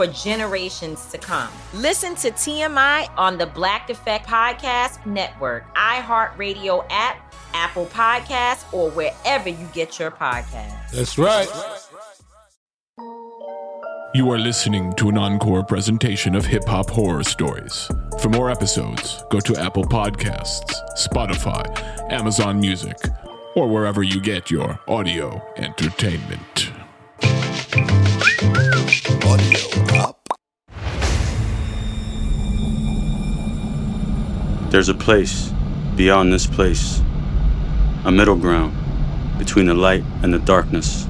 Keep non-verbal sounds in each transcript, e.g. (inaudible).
for generations to come. Listen to TMI on the Black Effect Podcast Network, iHeartRadio app, Apple Podcasts, or wherever you get your podcasts. That's right. You are listening to an encore presentation of Hip Hop Horror Stories. For more episodes, go to Apple Podcasts, Spotify, Amazon Music, or wherever you get your audio entertainment. Audio There's a place beyond this place, a middle ground between the light and the darkness,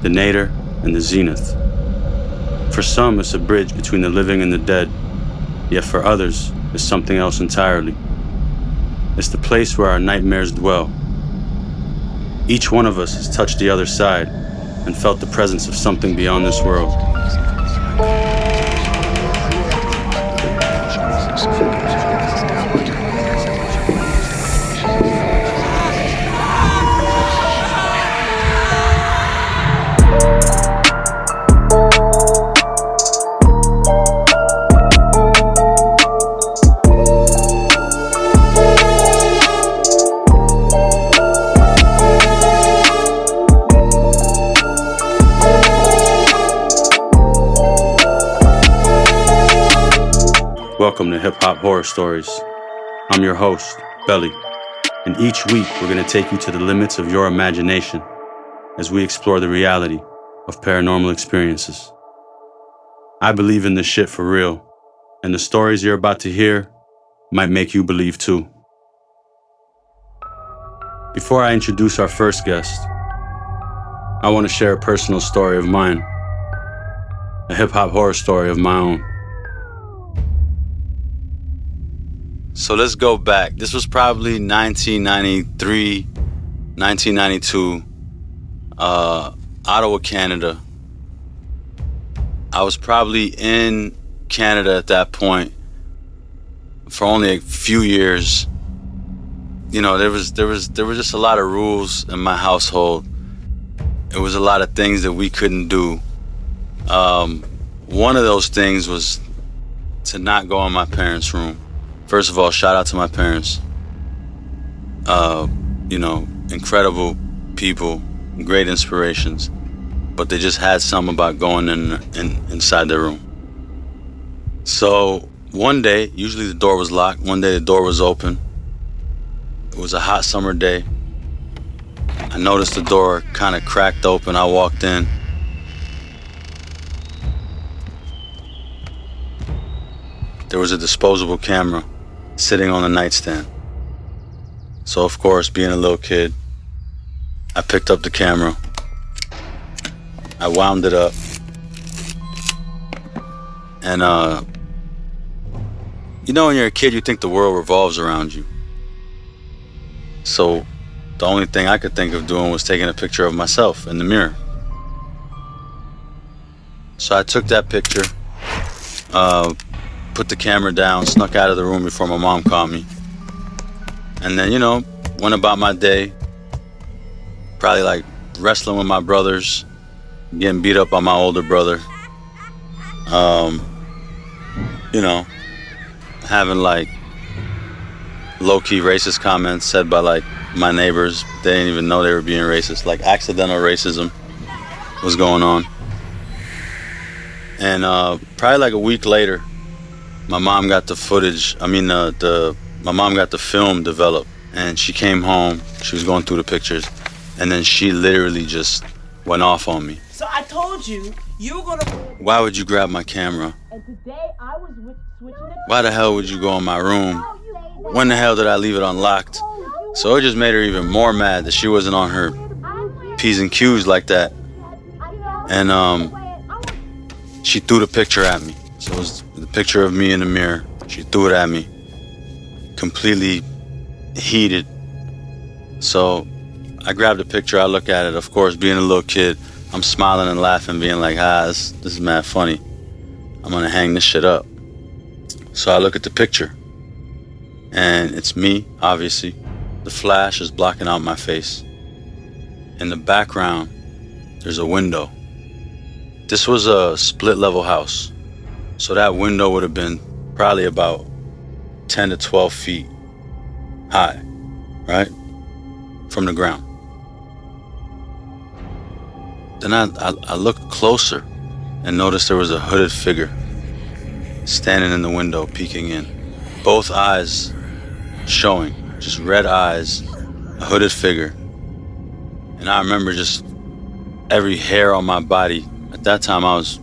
the nadir and the zenith. For some, it's a bridge between the living and the dead, yet for others, it's something else entirely. It's the place where our nightmares dwell. Each one of us has touched the other side and felt the presence of something beyond this world. Welcome to Hip Hop Horror Stories. I'm your host, Belly, and each week we're going to take you to the limits of your imagination as we explore the reality of paranormal experiences. I believe in this shit for real, and the stories you're about to hear might make you believe too. Before I introduce our first guest, I want to share a personal story of mine, a hip hop horror story of my own. So let's go back. This was probably 1993, 1992, uh, Ottawa, Canada. I was probably in Canada at that point for only a few years. You know, there was there was there was just a lot of rules in my household. It was a lot of things that we couldn't do. Um, one of those things was to not go in my parents' room. First of all, shout out to my parents. Uh, you know, incredible people, great inspirations, but they just had something about going in, in inside their room. So one day, usually the door was locked. One day the door was open. It was a hot summer day. I noticed the door kind of cracked open. I walked in. There was a disposable camera sitting on the nightstand. So, of course, being a little kid, I picked up the camera I wound it up. And uh you know when you're a kid you think the world revolves around you. So the only thing I could think of doing was taking a picture of myself in the mirror. So I took that picture, uh, put the camera down, snuck out of the room before my mom called me. And then, you know, went about my day. Probably like wrestling with my brothers, getting beat up by my older brother. Um, you know, having like low key racist comments said by like my neighbors. They didn't even know they were being racist. Like accidental racism was going on. And uh, probably like a week later, my mom got the footage. I mean, uh, the my mom got the film developed, and she came home. She was going through the pictures, and then she literally just went off on me. So I told you you were gonna. Why would you grab my camera? And today I was switching it. Why the hell would you go in my room? When the hell did I leave it unlocked? So it just made her even more mad that she wasn't on her P's and Q's like that. And um, she threw the picture at me. So it was the picture of me in the mirror. She threw it at me. Completely heated. So I grabbed the picture, I look at it. Of course, being a little kid, I'm smiling and laughing, being like, ah, this, this is mad funny. I'm gonna hang this shit up. So I look at the picture. And it's me, obviously. The flash is blocking out my face. In the background, there's a window. This was a split level house. So that window would have been probably about 10 to 12 feet high, right? From the ground. Then I, I, I looked closer and noticed there was a hooded figure standing in the window, peeking in. Both eyes showing, just red eyes, a hooded figure. And I remember just every hair on my body. At that time, I was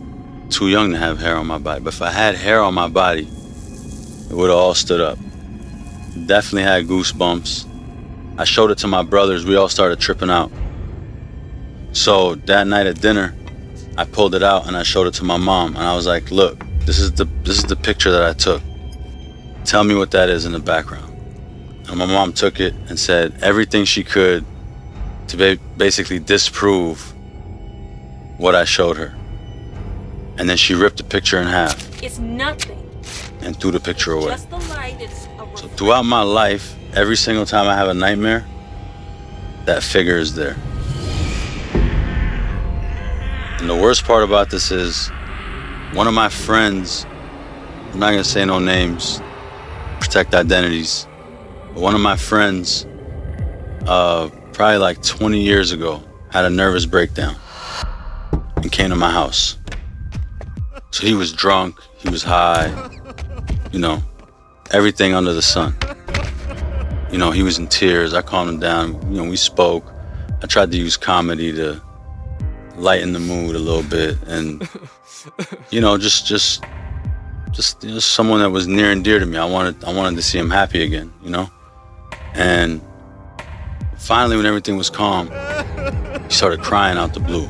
too young to have hair on my body. But if I had hair on my body, it would have all stood up. Definitely had goosebumps. I showed it to my brothers. We all started tripping out. So that night at dinner, I pulled it out and I showed it to my mom. And I was like, look, this is the this is the picture that I took. Tell me what that is in the background. And my mom took it and said everything she could to ba- basically disprove what I showed her. And then she ripped the picture in half It's nothing. and threw the picture away. Just the light. It's a So throughout my life, every single time I have a nightmare, that figure is there. And the worst part about this is one of my friends, I'm not gonna say no names, protect identities, but one of my friends, uh, probably like 20 years ago, had a nervous breakdown and came to my house. So he was drunk, he was high, you know, everything under the sun. You know, he was in tears. I calmed him down. You know, we spoke. I tried to use comedy to lighten the mood a little bit, and (laughs) you know, just just just you know, someone that was near and dear to me. I wanted I wanted to see him happy again. You know, and finally, when everything was calm, he started crying out the blue.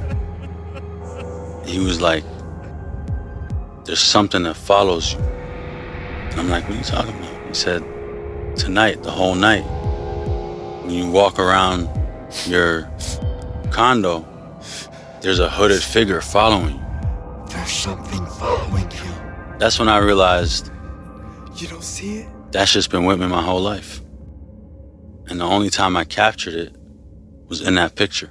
He was like, "There's something that follows you." And I'm like, "What are you talking about?" He said, "Tonight, the whole night, when you walk around your condo, there's a hooded figure following you." There's something following you. That's when I realized You don't see it? that's just been with me my whole life. And the only time I captured it was in that picture.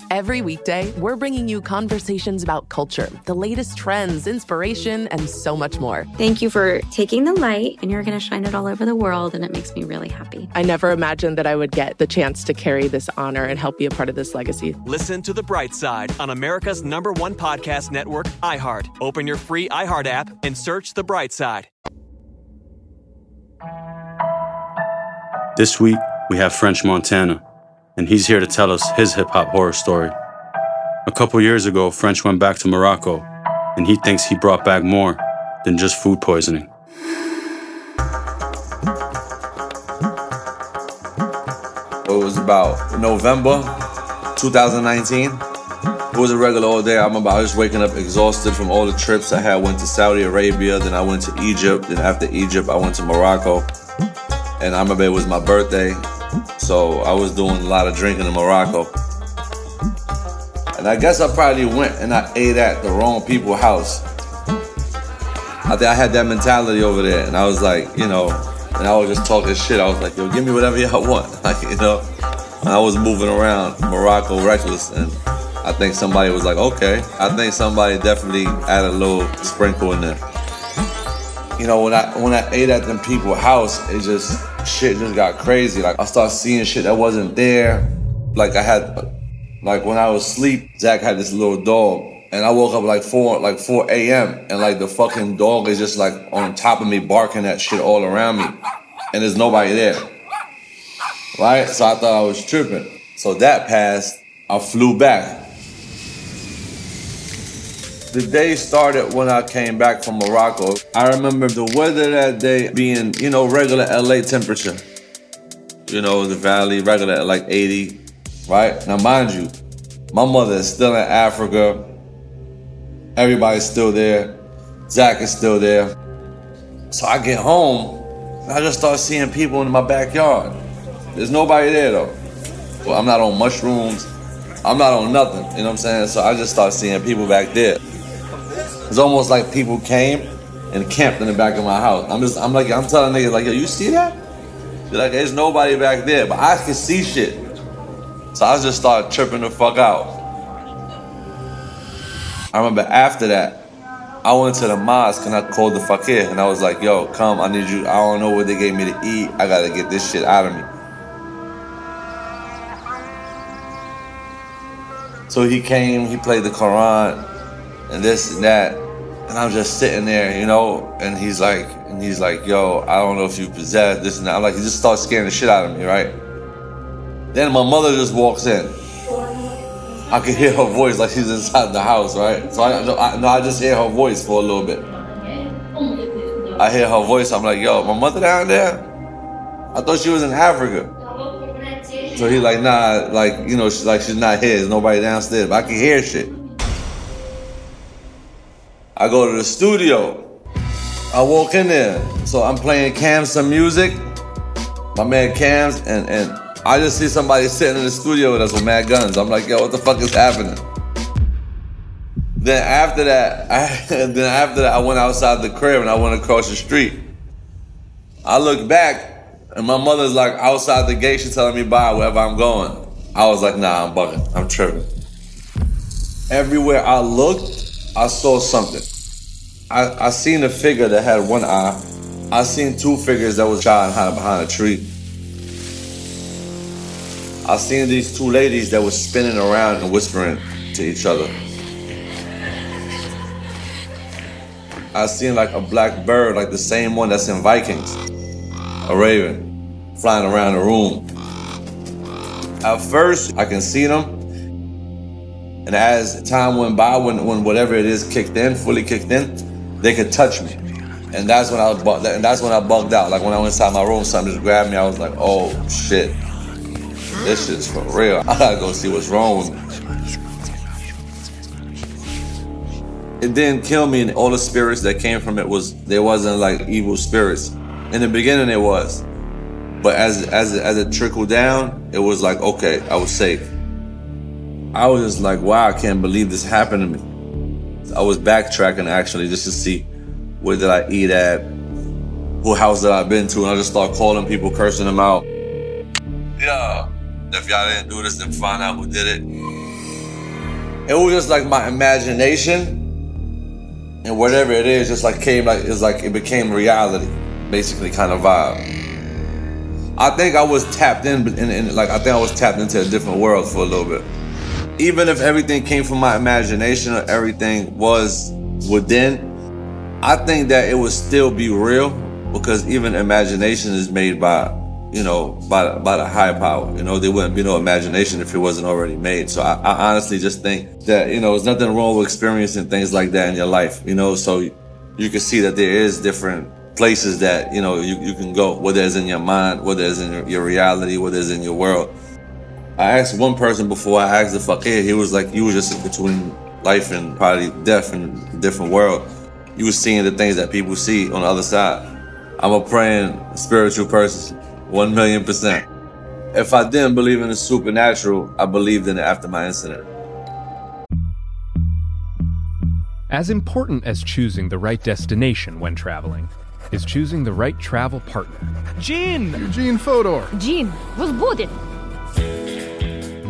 Every weekday, we're bringing you conversations about culture, the latest trends, inspiration, and so much more. Thank you for taking the light, and you're going to shine it all over the world, and it makes me really happy. I never imagined that I would get the chance to carry this honor and help be a part of this legacy. Listen to The Bright Side on America's number one podcast network, iHeart. Open your free iHeart app and search The Bright Side. This week, we have French Montana, and he's here to tell us his hip hop horror story. A couple years ago, French went back to Morocco, and he thinks he brought back more than just food poisoning. It was about November 2019. It was a regular old day. I remember I was waking up exhausted from all the trips I had. Went to Saudi Arabia, then I went to Egypt, then after Egypt I went to Morocco. And I remember it was my birthday, so I was doing a lot of drinking in Morocco. And I guess I probably went and I ate at the wrong people's house. I think I had that mentality over there, and I was like, you know, and I was just talking shit. I was like, yo, give me whatever y'all (laughs) want, (laughs) like you know. And I was moving around Morocco reckless, and I think somebody was like, okay. I think somebody definitely added a little sprinkle in there. You know, when I when I ate at them people's house, it just shit just got crazy. Like I started seeing shit that wasn't there. Like I had, like when I was asleep, Zach had this little dog, and I woke up like four like four a.m. and like the fucking dog is just like on top of me barking that shit all around me, and there's nobody there. Right? So I thought I was tripping. So that passed. I flew back. The day started when I came back from Morocco. I remember the weather that day being, you know, regular LA temperature. You know, the valley, regular at like 80, right? Now, mind you, my mother is still in Africa. Everybody's still there. Zach is still there. So I get home, and I just start seeing people in my backyard. There's nobody there though. Well, I'm not on mushrooms. I'm not on nothing. You know what I'm saying? So I just start seeing people back there. It's almost like people came and camped in the back of my house. I'm just, I'm like, I'm telling niggas like, yo, you see that? They're like, there's nobody back there, but I can see shit. So I just started tripping the fuck out. I remember after that, I went to the mosque and I called the fakir and I was like, yo, come, I need you. I don't know what they gave me to eat. I gotta get this shit out of me. So he came, he played the Quran and this and that. And I'm just sitting there, you know, and he's like, and he's like, yo, I don't know if you possess this and that. I'm like, he just starts scaring the shit out of me, right? Then my mother just walks in. I could hear her voice like she's inside the house, right? So I, I, no, I just hear her voice for a little bit. I hear her voice. I'm like, yo, my mother down there? I thought she was in Africa. So he's like, nah, like, you know, she's like, she's not here. There's nobody downstairs. But I can hear shit. I go to the studio. I walk in there. So I'm playing Cam some music. My man Cam's and and I just see somebody sitting in the studio with us with mad guns. I'm like, yo, what the fuck is happening? Then after that, (laughs) I, then after that, I went outside the crib and I went across the street. I look back and my mother's like outside the gate. She's telling me bye wherever I'm going. I was like, nah, I'm bugging. I'm tripping. Everywhere I looked, I saw something. I, I seen a figure that had one eye. I seen two figures that was and hiding behind a tree. I seen these two ladies that was spinning around and whispering to each other. I seen like a black bird, like the same one that's in Vikings, a raven, flying around the room. At first, I can see them, and as time went by, when, when whatever it is kicked in, fully kicked in, they could touch me, and that's when I was, and that's when I bugged out. Like when I went inside my room, something just grabbed me. I was like, "Oh shit, this shit's for real. (laughs) I gotta go see what's wrong with me." It didn't kill me, and all the spirits that came from it was there wasn't like evil spirits. In the beginning, it was, but as as as it trickled down, it was like okay, I was safe. I was just like, wow, I can't believe this happened to me. I was backtracking actually just to see where did I eat at, what house that I've been to, and I just start calling people, cursing them out. Yeah, if y'all didn't do this, then find out who did it. It was just like my imagination, and whatever it is, just like came like it's like it became reality, basically kind of vibe. I think I was tapped in like I think I was tapped into a different world for a little bit. Even if everything came from my imagination or everything was within, I think that it would still be real because even imagination is made by, you know, by, by the higher power. You know, there wouldn't be no imagination if it wasn't already made. So I, I honestly just think that, you know, there's nothing wrong with experiencing things like that in your life, you know, so you can see that there is different places that, you know, you, you can go, whether it's in your mind, whether it's in your, your reality, whether it's in your world. I asked one person before I asked the fakir, he was like, you were just between life and probably death and different world. You were seeing the things that people see on the other side. I'm a praying spiritual person, one million percent. If I didn't believe in the supernatural, I believed in it after my incident. As important as choosing the right destination when traveling is choosing the right travel partner. Gene! Eugene Fodor! Gene, was booted!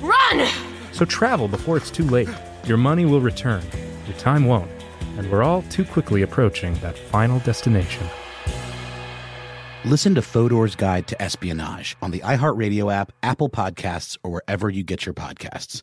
run! So travel before it's too late. Your money will return, your time won't, and we're all too quickly approaching that final destination. Listen to Fodor's Guide to Espionage on the iHeartRadio app, Apple Podcasts, or wherever you get your podcasts.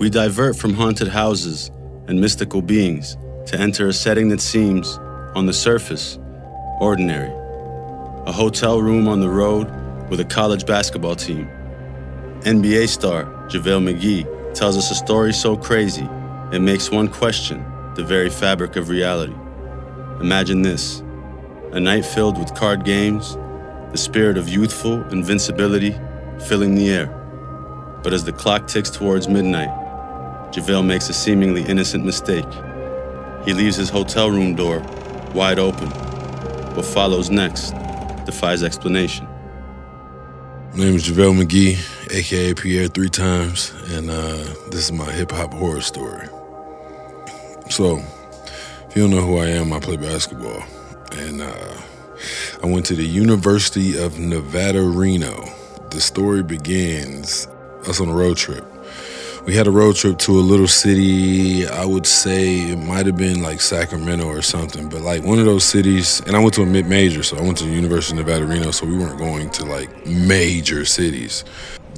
We divert from haunted houses and mystical beings to enter a setting that seems, on the surface, ordinary. A hotel room on the road with a college basketball team. NBA star JaVale McGee tells us a story so crazy it makes one question the very fabric of reality. Imagine this a night filled with card games, the spirit of youthful invincibility filling the air. But as the clock ticks towards midnight, JaVale makes a seemingly innocent mistake. He leaves his hotel room door wide open. What follows next defies explanation. My name is JaVale McGee, aka Pierre three times, and uh, this is my hip hop horror story. So, if you don't know who I am, I play basketball. And uh, I went to the University of Nevada, Reno. The story begins us on a road trip we had a road trip to a little city. I would say it might have been like Sacramento or something, but like one of those cities. And I went to a mid major, so I went to the University of Nevada, Reno. So we weren't going to like major cities,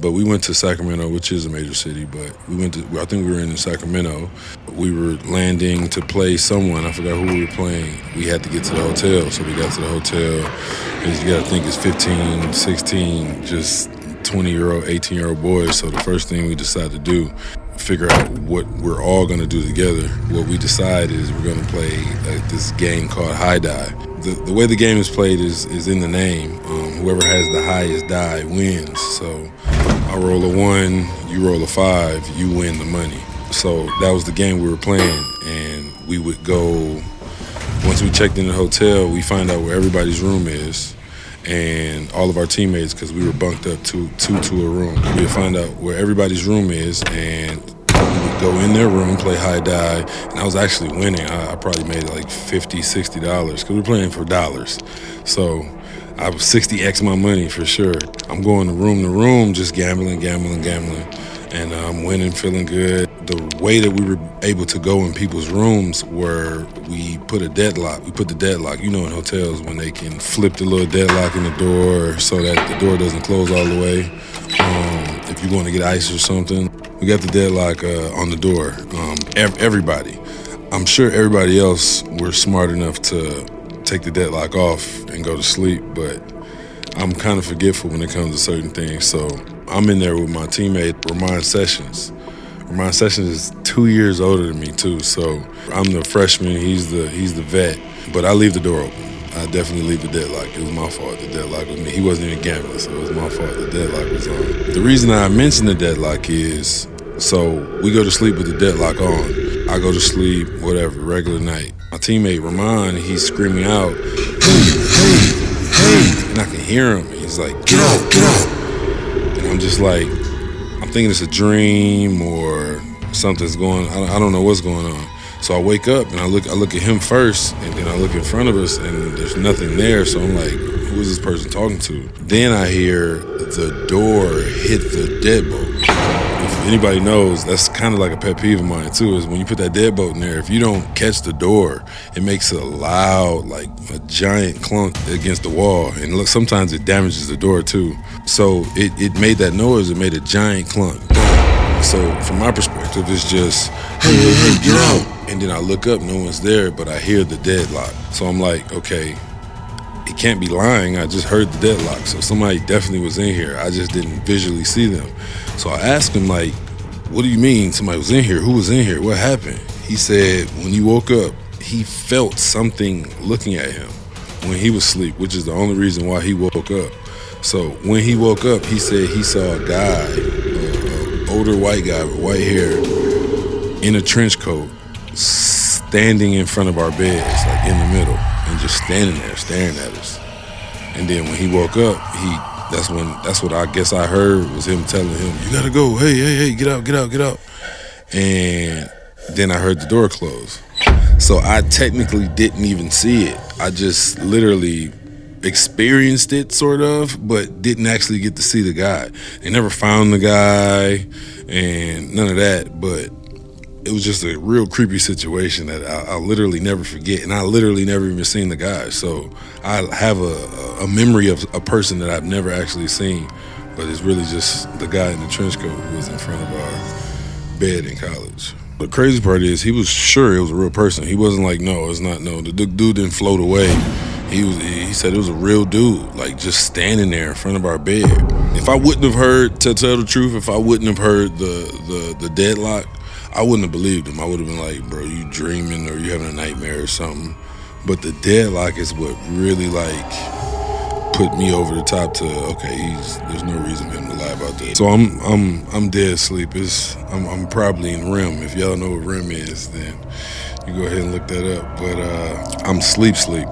but we went to Sacramento, which is a major city. But we went to, I think we were in Sacramento. We were landing to play someone. I forgot who we were playing. We had to get to the hotel, so we got to the hotel. And you got to think it's 15, 16, just 20 year old, 18 year old boys. So the first thing we decide to do, figure out what we're all going to do together. What we decide is we're going to play uh, this game called High Die. The, the way the game is played is, is in the name. Um, whoever has the highest die wins. So I roll a one, you roll a five, you win the money. So that was the game we were playing. And we would go, once we checked in the hotel, we find out where everybody's room is and all of our teammates because we were bunked up two two to a room. We would find out where everybody's room is and we would go in their room, play high die, and I was actually winning. I, I probably made like 50 $60 because we were playing for dollars. So I was 60x my money for sure. I'm going to room to room, just gambling, gambling, gambling, and I'm winning, feeling good the way that we were able to go in people's rooms were we put a deadlock. We put the deadlock. You know, in hotels when they can flip the little deadlock in the door so that the door doesn't close all the way. Um, if you're going to get ice or something, we got the deadlock uh, on the door. Um, ev- everybody. I'm sure everybody else were smart enough to take the deadlock off and go to sleep, but I'm kind of forgetful when it comes to certain things. So I'm in there with my teammate Ramon Sessions Ramon Sessions is two years older than me too, so I'm the freshman. He's the he's the vet, but I leave the door open. I definitely leave the deadlock. It was my fault. The deadlock was me. He wasn't even gambling, so it was my fault. The deadlock was on. The reason I mention the deadlock is so we go to sleep with the deadlock on. I go to sleep, whatever, regular night. My teammate Ramon, he's screaming out, "Hey, hey, hey!" and I can hear him. He's like, "Get out, get out!" And I'm just like, I'm thinking it's a dream or something's going. I don't, I don't know what's going on. So I wake up and I look. I look at him first, and then I look in front of us, and there's nothing there. So I'm like, who is this person talking to? Then I hear the door hit the deadbolt. Anybody knows, that's kind of like a pet peeve of mine too. Is when you put that deadbolt in there, if you don't catch the door, it makes a loud, like a giant clunk against the wall, and look, sometimes it damages the door too. So it, it made that noise. It made a giant clunk. So from my perspective, it's just, hey, hey, hey, get out. And then I look up, no one's there, but I hear the deadlock. So I'm like, okay, he can't be lying. I just heard the deadlock. So somebody definitely was in here. I just didn't visually see them. So I asked him, like, what do you mean somebody was in here? Who was in here? What happened? He said, when he woke up, he felt something looking at him when he was asleep, which is the only reason why he woke up. So when he woke up, he said he saw a guy, an older white guy with white hair, in a trench coat, standing in front of our beds, like in the middle, and just standing there staring at us. And then when he woke up, he that's when that's what I guess I heard was him telling him, "You gotta go. Hey, hey, hey, get out, get out, get out." And then I heard the door close. So I technically didn't even see it. I just literally experienced it sort of, but didn't actually get to see the guy. They never found the guy and none of that, but it was just a real creepy situation that I, I'll literally never forget. And I literally never even seen the guy. So I have a, a memory of a person that I've never actually seen, but it's really just the guy in the trench coat who was in front of our bed in college. The crazy part is he was sure it was a real person. He wasn't like, no, it's not. No, the dude didn't float away. He was. He said it was a real dude, like just standing there in front of our bed. If I wouldn't have heard, to tell the truth, if I wouldn't have heard the the the deadlock, I wouldn't have believed him. I would have been like, bro, you dreaming or you having a nightmare or something. But the deadlock is what really like put me over the top to okay, he's there's no reason for him to lie about that. So I'm I'm I'm dead asleep. It's I'm I'm probably in REM. If y'all know what REM is, then you go ahead and look that up. But uh, I'm sleep sleep.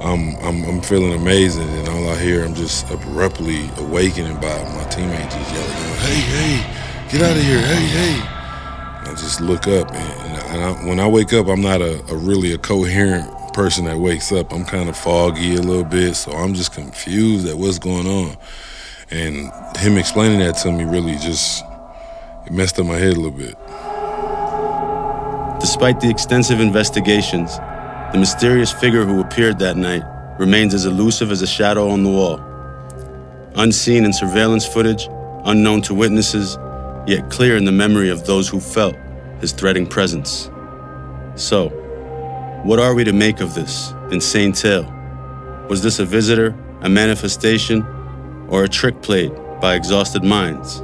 I'm, I'm I'm feeling amazing, and all I hear I'm just abruptly awakening by my teammate just yelling, "Hey hey, get out of here! Hey hey!" I just look up, and, and I, when I wake up, I'm not a, a really a coherent person that wakes up. I'm kind of foggy a little bit, so I'm just confused at what's going on. And him explaining that to me really just it messed up my head a little bit. Despite the extensive investigations, the mysterious figure who appeared that night remains as elusive as a shadow on the wall. Unseen in surveillance footage, unknown to witnesses, yet clear in the memory of those who felt his threatening presence. So, what are we to make of this insane tale? Was this a visitor, a manifestation, or a trick played by exhausted minds?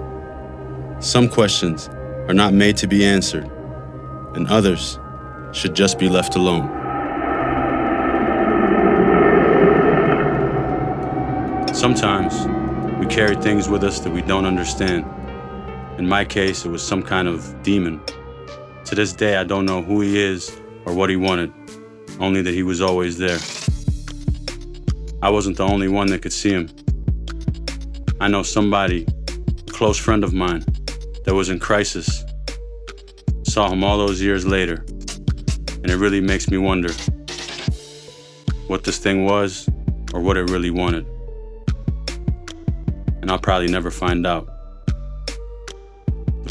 Some questions are not made to be answered, and others should just be left alone. Sometimes we carry things with us that we don't understand. In my case, it was some kind of demon. To this day, I don't know who he is or what he wanted, only that he was always there. I wasn't the only one that could see him. I know somebody, a close friend of mine, that was in crisis, saw him all those years later, and it really makes me wonder what this thing was or what it really wanted. And I'll probably never find out.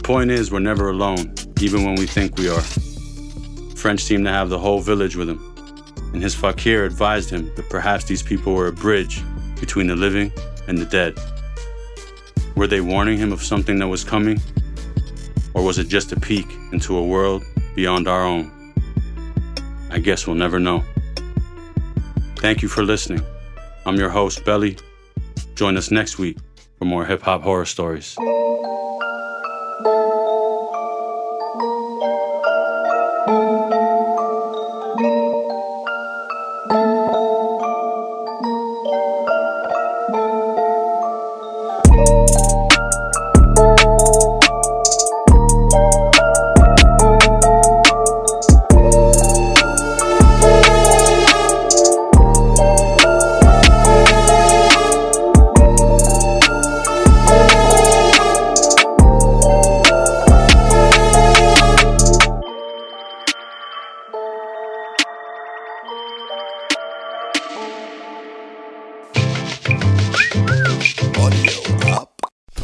Point is, we're never alone, even when we think we are. French seemed to have the whole village with him, and his fakir advised him that perhaps these people were a bridge between the living and the dead. Were they warning him of something that was coming? Or was it just a peek into a world beyond our own? I guess we'll never know. Thank you for listening. I'm your host, Belly. Join us next week for more hip hop horror stories.